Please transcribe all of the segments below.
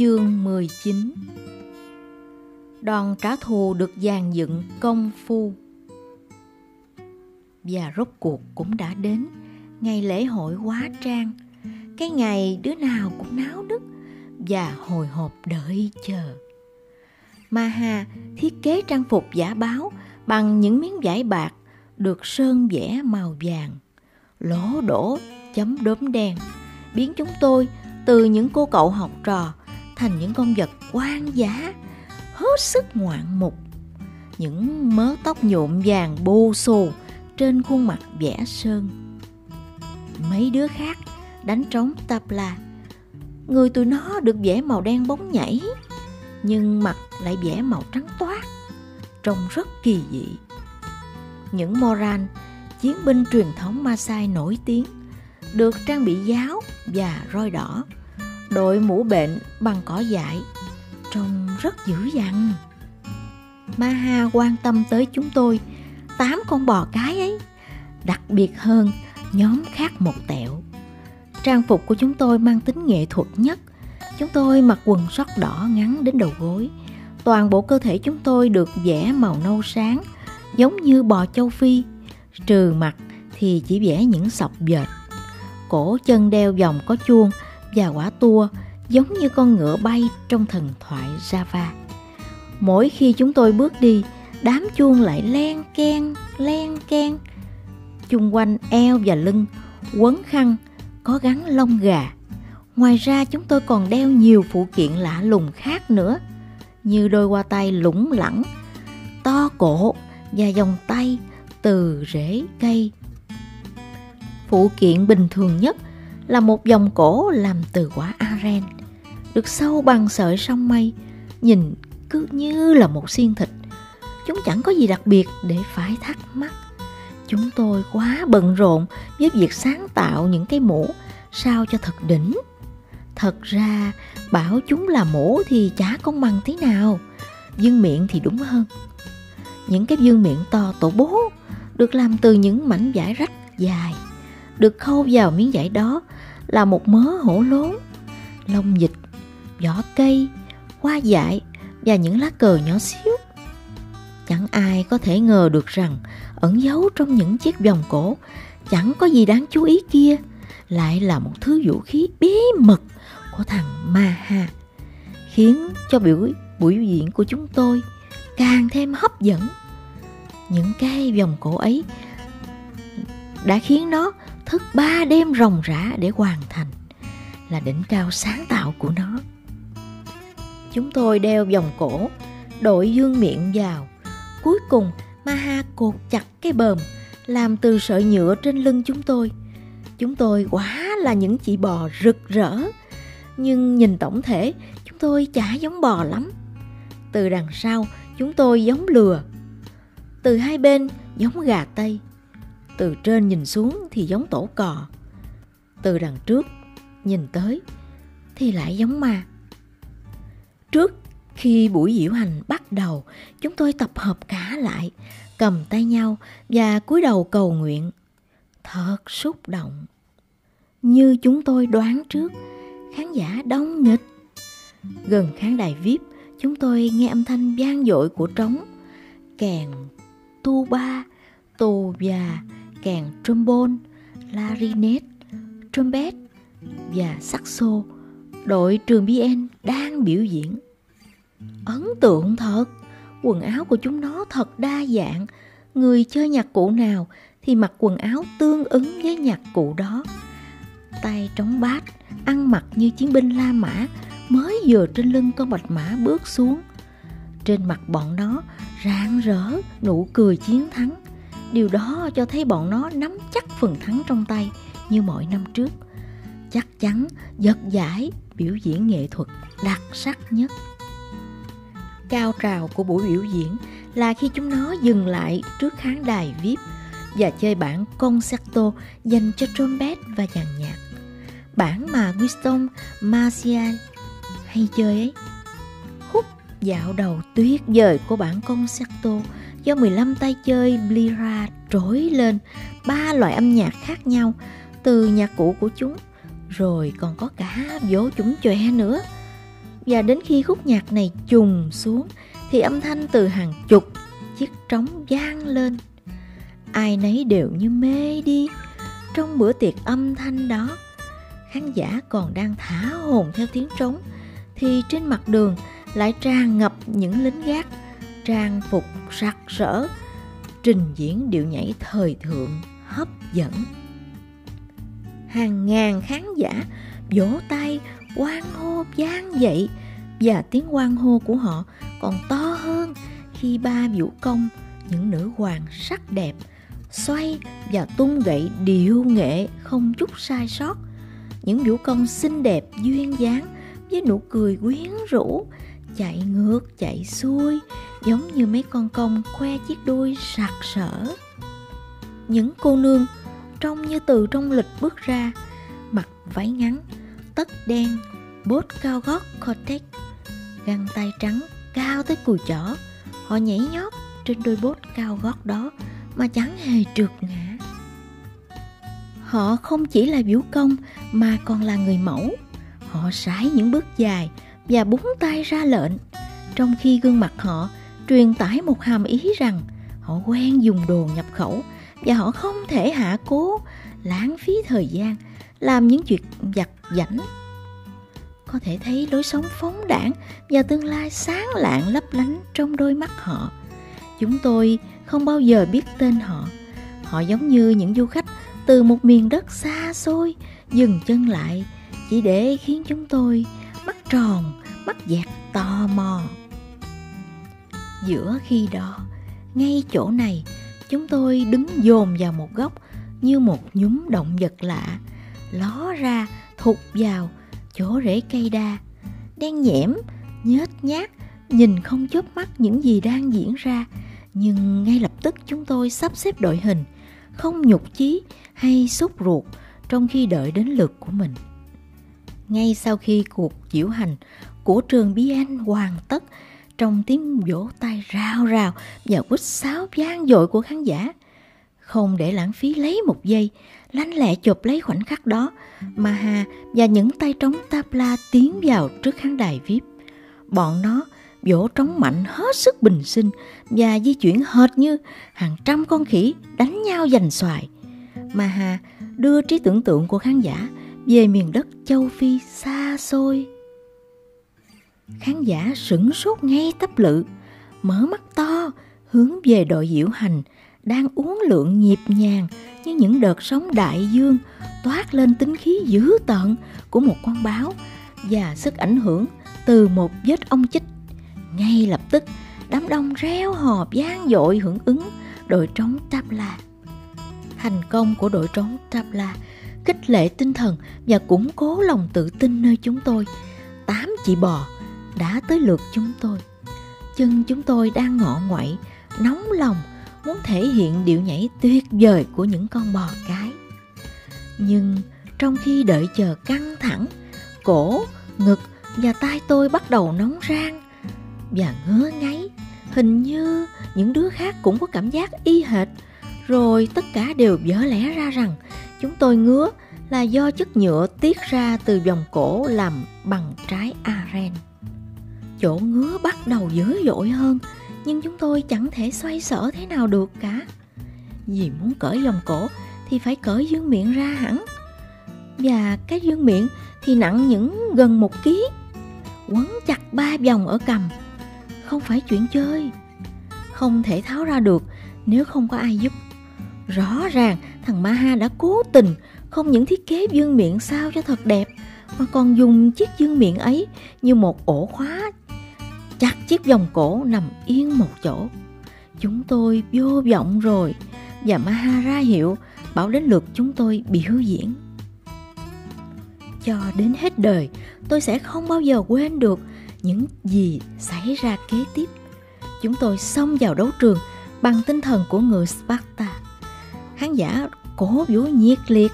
Chương 19 Đòn trả thù được dàn dựng công phu. Và rốt cuộc cũng đã đến Ngày lễ hội quá trang. Cái ngày đứa nào cũng náo nức Và hồi hộp đợi chờ. Maha thiết kế trang phục giả báo Bằng những miếng vải bạc Được sơn vẽ màu vàng, Lỗ đổ chấm đốm đen, Biến chúng tôi từ những cô cậu học trò thành những con vật quan giá hết sức ngoạn mục. Những mớ tóc nhuộm vàng bô xù trên khuôn mặt vẽ sơn. Mấy đứa khác đánh trống tabla người tụi nó được vẽ màu đen bóng nhảy, nhưng mặt lại vẽ màu trắng toát, trông rất kỳ dị. Những moran, chiến binh truyền thống masai nổi tiếng, được trang bị giáo và roi đỏ đội mũ bệnh bằng cỏ dại. Trông rất dữ dằn. Maha quan tâm tới chúng tôi. Tám con bò cái ấy. Đặc biệt hơn, nhóm khác một tẹo. Trang phục của chúng tôi mang tính nghệ thuật nhất. Chúng tôi mặc quần sót đỏ ngắn đến đầu gối. Toàn bộ cơ thể chúng tôi được vẽ màu nâu sáng, giống như bò châu phi. Trừ mặt thì chỉ vẽ những sọc dệt. Cổ chân đeo vòng có chuông và quả tua giống như con ngựa bay trong thần thoại Java. Mỗi khi chúng tôi bước đi, đám chuông lại len ken, len ken. Chung quanh eo và lưng, quấn khăn, có gắn lông gà. Ngoài ra chúng tôi còn đeo nhiều phụ kiện lạ lùng khác nữa, như đôi hoa tay lủng lẳng, to cổ và vòng tay từ rễ cây. Phụ kiện bình thường nhất là một vòng cổ làm từ quả aren được sâu bằng sợi sông mây, nhìn cứ như là một xiên thịt. Chúng chẳng có gì đặc biệt để phải thắc mắc. Chúng tôi quá bận rộn với việc sáng tạo những cái mũ sao cho thật đỉnh. Thật ra bảo chúng là mũ thì chả công bằng thế nào. Dương miệng thì đúng hơn. Những cái dương miệng to tổ bố được làm từ những mảnh vải rách dài. Được khâu vào miếng vải đó là một mớ hổ lốn, lông dịch vỏ cây, hoa dại và những lá cờ nhỏ xíu. Chẳng ai có thể ngờ được rằng ẩn giấu trong những chiếc vòng cổ chẳng có gì đáng chú ý kia lại là một thứ vũ khí bí mật của thằng Maha khiến cho biểu buổi diễn của chúng tôi càng thêm hấp dẫn. Những cái vòng cổ ấy đã khiến nó thức ba đêm ròng rã để hoàn thành là đỉnh cao sáng tạo của nó. Chúng tôi đeo vòng cổ, đội dương miệng vào. Cuối cùng, Maha cột chặt cái bờm làm từ sợi nhựa trên lưng chúng tôi. Chúng tôi quá là những chị bò rực rỡ. Nhưng nhìn tổng thể, chúng tôi chả giống bò lắm. Từ đằng sau, chúng tôi giống lừa. Từ hai bên, giống gà Tây. Từ trên nhìn xuống thì giống tổ cò. Từ đằng trước, nhìn tới, thì lại giống ma. Trước khi buổi diễu hành bắt đầu, chúng tôi tập hợp cả lại, cầm tay nhau và cúi đầu cầu nguyện. Thật xúc động. Như chúng tôi đoán trước, khán giả đông nghịch. Gần khán đài VIP, chúng tôi nghe âm thanh vang dội của trống, kèn, tu ba, tù và kèn trombone, clarinet, trumpet và saxo đội trường BN đang biểu diễn. Ấn tượng thật, quần áo của chúng nó thật đa dạng, người chơi nhạc cụ nào thì mặc quần áo tương ứng với nhạc cụ đó. Tay trống bát, ăn mặc như chiến binh La Mã mới vừa trên lưng con bạch mã bước xuống. Trên mặt bọn nó rạng rỡ nụ cười chiến thắng. Điều đó cho thấy bọn nó nắm chắc phần thắng trong tay, như mọi năm trước. Chắc chắn giật giải biểu diễn nghệ thuật đặc sắc nhất. Cao trào của buổi biểu diễn là khi chúng nó dừng lại trước khán đài VIP và chơi bản concerto dành cho trompet và dàn nhạc. Bản mà Winston Marcial hay chơi ấy. hút dạo đầu tuyệt vời của bản concerto do 15 tay chơi Blira trỗi lên ba loại âm nhạc khác nhau từ nhạc cụ của chúng, rồi còn có cả vỗ chúng chòe nữa. Và đến khi khúc nhạc này trùng xuống thì âm thanh từ hàng chục chiếc trống vang lên. Ai nấy đều như mê đi trong bữa tiệc âm thanh đó. Khán giả còn đang thả hồn theo tiếng trống thì trên mặt đường lại tràn ngập những lính gác trang phục sặc sỡ trình diễn điệu nhảy thời thượng, hấp dẫn. Hàng ngàn khán giả vỗ tay quan hô vang dậy và tiếng quan hô của họ còn to hơn khi ba vũ công, những nữ hoàng sắc đẹp, xoay và tung gậy điệu nghệ không chút sai sót. Những vũ công xinh đẹp duyên dáng với nụ cười quyến rũ chạy ngược, chạy xuôi, giống như mấy con công khoe chiếc đuôi sặc sỡ những cô nương trông như từ trong lịch bước ra, mặc váy ngắn, tất đen, bốt cao gót cortex, găng tay trắng cao tới cùi chỏ. Họ nhảy nhót trên đôi bốt cao gót đó mà chẳng hề trượt ngã. Họ không chỉ là biểu công mà còn là người mẫu. Họ sải những bước dài và búng tay ra lệnh. Trong khi gương mặt họ truyền tải một hàm ý rằng họ quen dùng đồ nhập khẩu và họ không thể hạ cố, lãng phí thời gian, làm những chuyện giặt giảnh có thể thấy lối sống phóng đảng và tương lai sáng lạng lấp lánh trong đôi mắt họ. Chúng tôi không bao giờ biết tên họ. Họ giống như những du khách từ một miền đất xa xôi, dừng chân lại chỉ để khiến chúng tôi mắt tròn bất giác tò mò. Giữa khi đó, ngay chỗ này, chúng tôi đứng dồn vào một góc như một nhúm động vật lạ, ló ra, thụt vào chỗ rễ cây đa, đen nhẽm, nhếch nhác, nhìn không chớp mắt những gì đang diễn ra, nhưng ngay lập tức chúng tôi sắp xếp đội hình, không nhục chí hay sốt ruột trong khi đợi đến lượt của mình. Ngay sau khi cuộc diễu hành của trường BN hoàn tất trong tiếng vỗ tay rao rào và quýt sáo vang dội của khán giả. Không để lãng phí lấy một giây lanh lẹ chụp lấy khoảnh khắc đó, Maha và những tay trống tabla tiến vào trước khán đài vip bọn nó vỗ trống mạnh hết sức bình sinh và di chuyển hệt như hàng trăm con khỉ đánh nhau giành xoài. Maha đưa trí tưởng tượng của khán giả về miền đất châu phi xa xôi khán giả sửng sốt ngay tấp lự, mở mắt to, hướng về đội diễu hành, đang uốn lượn nhịp nhàng như những đợt sóng đại dương, toát lên tính khí dữ tợn của một con báo và sức ảnh hưởng từ một vết ong chích. Ngay lập tức, đám đông reo hò vang dội hưởng ứng đội trống tabla thành công của đội trống tabla khích lệ tinh thần và củng cố lòng tự tin nơi chúng tôi. Tám chị bò đã tới lượt chúng tôi. Chân chúng tôi đang ngọ nguậy, nóng lòng muốn thể hiện điệu nhảy tuyệt vời của những con bò cái. Nhưng trong khi đợi chờ căng thẳng cổ ngực và tay tôi bắt đầu nóng rang và ngứa ngáy hình như những đứa khác cũng có cảm giác y hệt. Rồi tất cả đều vỡ lẽ ra rằng chúng tôi ngứa là do chất nhựa tiết ra từ vòng cổ làm bằng trái aren chỗ ngứa bắt đầu dữ dội hơn, nhưng chúng tôi chẳng thể xoay sở thế nào được cả. Vì muốn cởi vòng cổ thì phải cởi dương miệng ra hẳn. Và cái dương miệng thì nặng những gần một ký. Quấn chặt ba vòng ở cầm. Không phải chuyện chơi. Không thể tháo ra được nếu không có ai giúp. Rõ ràng thằng Maha đã cố tình không những thiết kế dương miệng sao cho thật đẹp, mà còn dùng chiếc dương miệng ấy như một ổ khóa chiếc vòng cổ nằm yên một chỗ. Chúng tôi vô vọng rồi, và Mahara hiệu bảo đến lượt chúng tôi biểu diễn. Cho đến hết đời, tôi sẽ không bao giờ quên được những gì xảy ra kế tiếp. Chúng tôi xông vào đấu trường bằng tinh thần của người Sparta. Khán giả cổ vũ nhiệt liệt,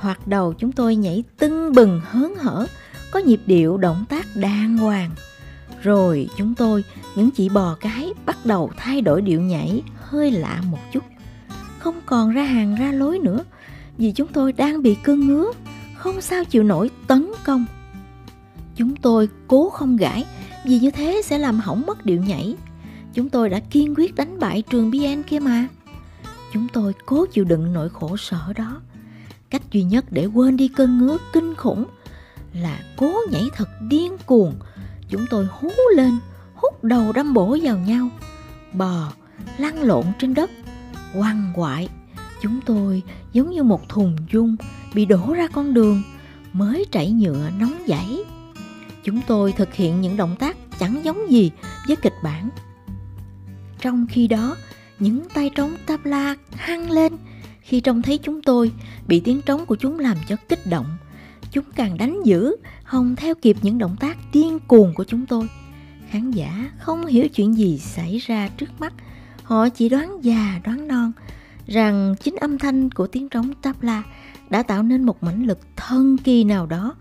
thoạt đầu chúng tôi nhảy tưng bừng hớn hở, có nhịp điệu động tác đàng hoàng rồi chúng tôi, những chị bò cái bắt đầu thay đổi điệu nhảy, hơi lạ một chút không còn ra hàng ra lối nữa, vì chúng tôi đang bị cơn ngứa, không sao chịu nổi tấn công Chúng tôi cố không gãi, vì như thế sẽ làm hỏng mất điệu nhảy. Chúng tôi đã kiên quyết đánh bại trường BN kia mà. Chúng tôi cố chịu đựng nỗi khổ sở đó. Cách duy nhất để quên đi cơn ngứa kinh khủng là cố nhảy thật điên cuồng. Chúng tôi hú lên, hút đầu đâm bổ vào nhau, bò, lăn lộn trên đất, quằn quại. Chúng tôi giống như một thùng dung bị đổ ra con đường, mới trải nhựa nóng dãy. Chúng tôi thực hiện những động tác chẳng giống gì với kịch bản. Trong khi đó, những tay trống tabla hăng lên khi trông thấy chúng tôi bị tiếng trống của chúng làm cho kích động. Chúng càng đánh dữ, hồng theo kịp những động tác điên cuồng của chúng tôi. Khán giả không hiểu chuyện gì xảy ra trước mắt. Họ chỉ đoán già đoán non rằng chính âm thanh của tiếng trống tabla đã tạo nên một mãnh lực thân kỳ nào đó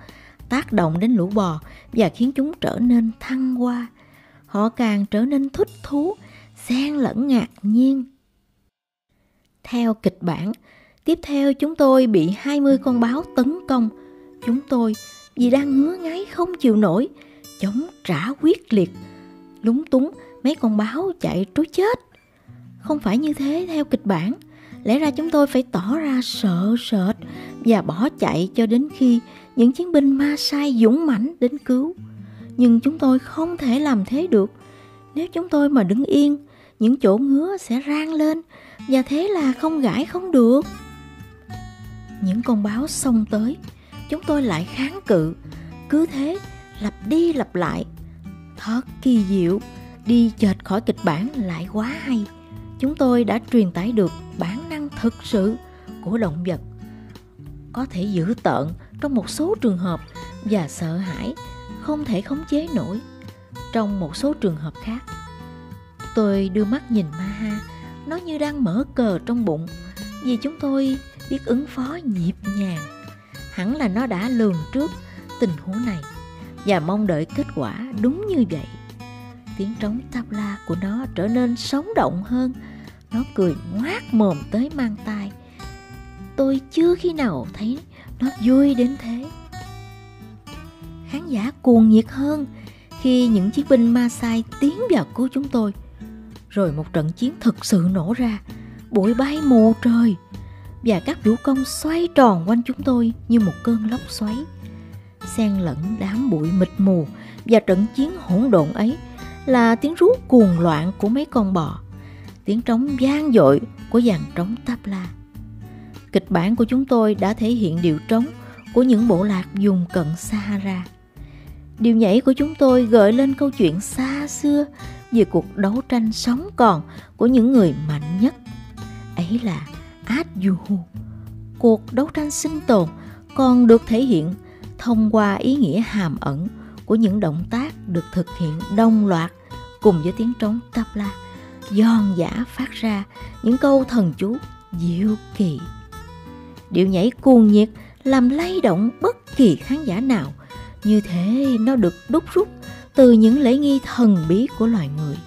tác động đến lũ bò và khiến chúng trở nên thăng hoa. Họ càng trở nên thích thú, xen lẫn ngạc nhiên. Theo kịch bản, tiếp theo chúng tôi bị 20 con báo tấn công. Chúng tôi vì đang ngứa ngáy không chịu nổi, chống trả quyết liệt. Lúng túng, mấy con báo chạy trối chết. Không phải như thế theo kịch bản. Lẽ ra chúng tôi phải tỏ ra sợ sệt và bỏ chạy cho đến khi những chiến binh ma sai dũng mãnh đến cứu. Nhưng chúng tôi không thể làm thế được. Nếu chúng tôi mà đứng yên, những chỗ ngứa sẽ rang lên và thế là không gãi không được. Những con báo xông tới, chúng tôi lại kháng cự, cứ thế lặp đi lặp lại. Thật kỳ diệu, đi chệch khỏi kịch bản lại quá hay. Chúng tôi đã truyền tải được bản năng thực sự của động vật. Có thể giữ tợn trong một số trường hợp và sợ hãi không thể khống chế nổi trong một số trường hợp khác tôi đưa mắt nhìn maha nó như đang mở cờ trong bụng vì chúng tôi biết ứng phó nhịp nhàng hẳn là nó đã lường trước tình huống này và mong đợi kết quả đúng như vậy. Tiếng trống tabla của nó trở nên sống động hơn. Nó cười ngoác mồm tới mang tai. Tôi chưa khi nào thấy nó vui đến thế. Khán giả cuồng nhiệt hơn khi những chiến binh ma sai tiến vào cứu chúng tôi. Rồi một trận chiến thực sự nổ ra. Bụi bay mù trời và các vũ công xoay tròn quanh chúng tôi như một cơn lốc xoáy xen lẫn đám bụi mịt mù và trận chiến hỗn độn ấy là tiếng rú cuồng loạn của mấy con bò, tiếng trống vang dội của dàn trống tabla kịch bản của chúng tôi đã thể hiện điệu trống của những bộ lạc vùng cận Sahara. Điều nhảy của chúng tôi gợi lên câu chuyện xa xưa về cuộc đấu tranh sống còn của những người mạnh nhất. Ấy là át dù Cuộc đấu tranh sinh tồn còn được thể hiện thông qua ý nghĩa hàm ẩn của những động tác được thực hiện đồng loạt cùng với tiếng trống tabla, giòn giả phát ra những câu thần chú diệu kỳ. Điệu nhảy cuồng nhiệt làm lay động bất kỳ khán giả nào. Như thế, nó được đúc rút từ những lễ nghi thần bí của loài người.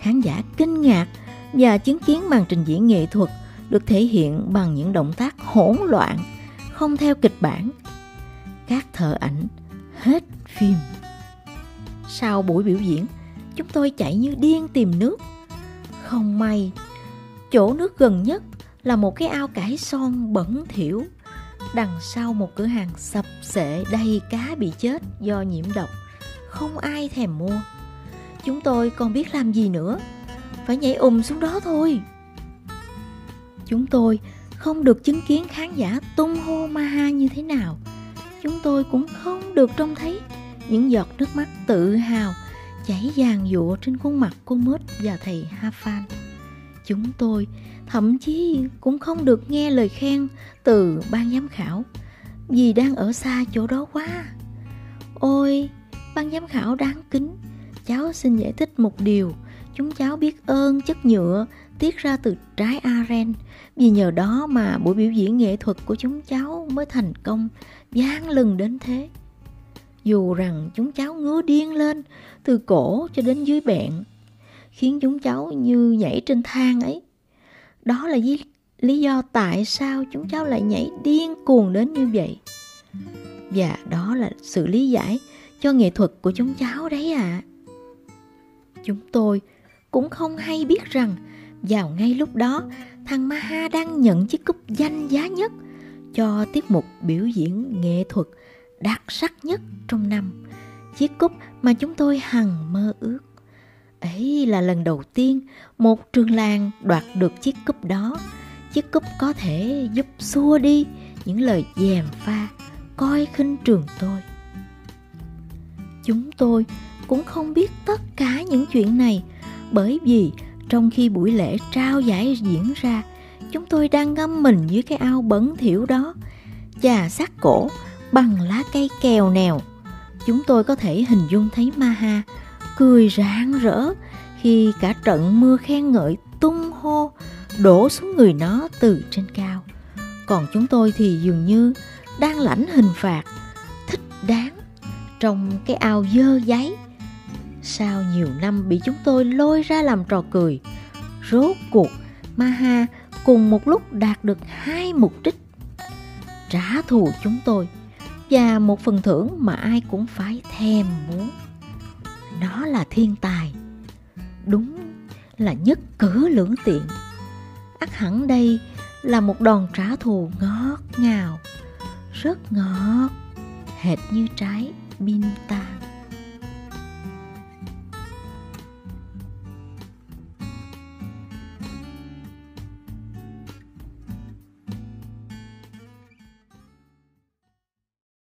Khán giả kinh ngạc và chứng kiến màn trình diễn nghệ thuật được thể hiện bằng những động tác hỗn loạn, không theo kịch bản. Các thợ ảnh hết phim. Sau buổi biểu diễn, chúng tôi chạy như điên tìm nước. Không may, chỗ nước gần nhất là một cái ao cải son bẩn thỉu. Đằng sau một cửa hàng sập sệ đầy cá bị chết do nhiễm độc, không ai thèm mua. Chúng tôi còn biết làm gì nữa, phải nhảy ùm xuống đó thôi chúng tôi không được chứng kiến khán giả tung hô maha như thế nào. Chúng tôi cũng không được trông thấy những giọt nước mắt tự hào chảy dàn dụa trên khuôn mặt cô mết và thầy Hafan. Chúng tôi thậm chí cũng không được nghe lời khen từ ban giám khảo vì đang ở xa chỗ đó quá. Ôi, ban giám khảo đáng kính, cháu xin giải thích một điều. Chúng cháu biết ơn chất nhựa tiết ra từ trái aren vì nhờ đó mà buổi biểu diễn nghệ thuật của chúng cháu mới thành công gian lừng đến thế dù rằng chúng cháu ngứa điên lên từ cổ cho đến dưới bẹn, khiến chúng cháu như nhảy trên thang ấy đó là lý do tại sao chúng cháu lại nhảy điên cuồng đến như vậy. Và đó là sự lý giải cho nghệ thuật của chúng cháu đấy ạ. À. Chúng tôi cũng không hay biết rằng vào ngay lúc đó thằng Maha đang nhận chiếc cúp danh giá nhất cho tiết mục biểu diễn nghệ thuật đặc sắc nhất trong năm. Chiếc cúp mà chúng tôi hằng mơ ước. Ấy là lần đầu tiên một trường làng đoạt được chiếc cúp đó. Chiếc cúp có thể giúp xua đi những lời dèm pha, coi khinh trường tôi. Chúng tôi cũng không biết tất cả những chuyện này bởi vì trong khi buổi lễ trao giải diễn ra chúng tôi đang ngâm mình dưới cái ao bẩn thỉu đó và sát cổ bằng lá cây kèo nèo chúng tôi có thể hình dung thấy Maha cười rạng rỡ khi cả trận mưa khen ngợi tung hô đổ xuống người nó từ trên cao. Còn chúng tôi thì dường như đang lãnh hình phạt, thích đáng trong cái ao dơ giấy. Sau nhiều năm bị chúng tôi lôi ra làm trò cười, rốt cuộc Maha cùng một lúc đạt được hai mục đích. Trả thù chúng tôi và một phần thưởng mà ai cũng phải thèm muốn. Nó là thiên tài. Đúng là nhất cử lưỡng tiện. ắt hẳn đây là một đòn trả thù ngọt ngào, rất ngọt, hệt như trái binta.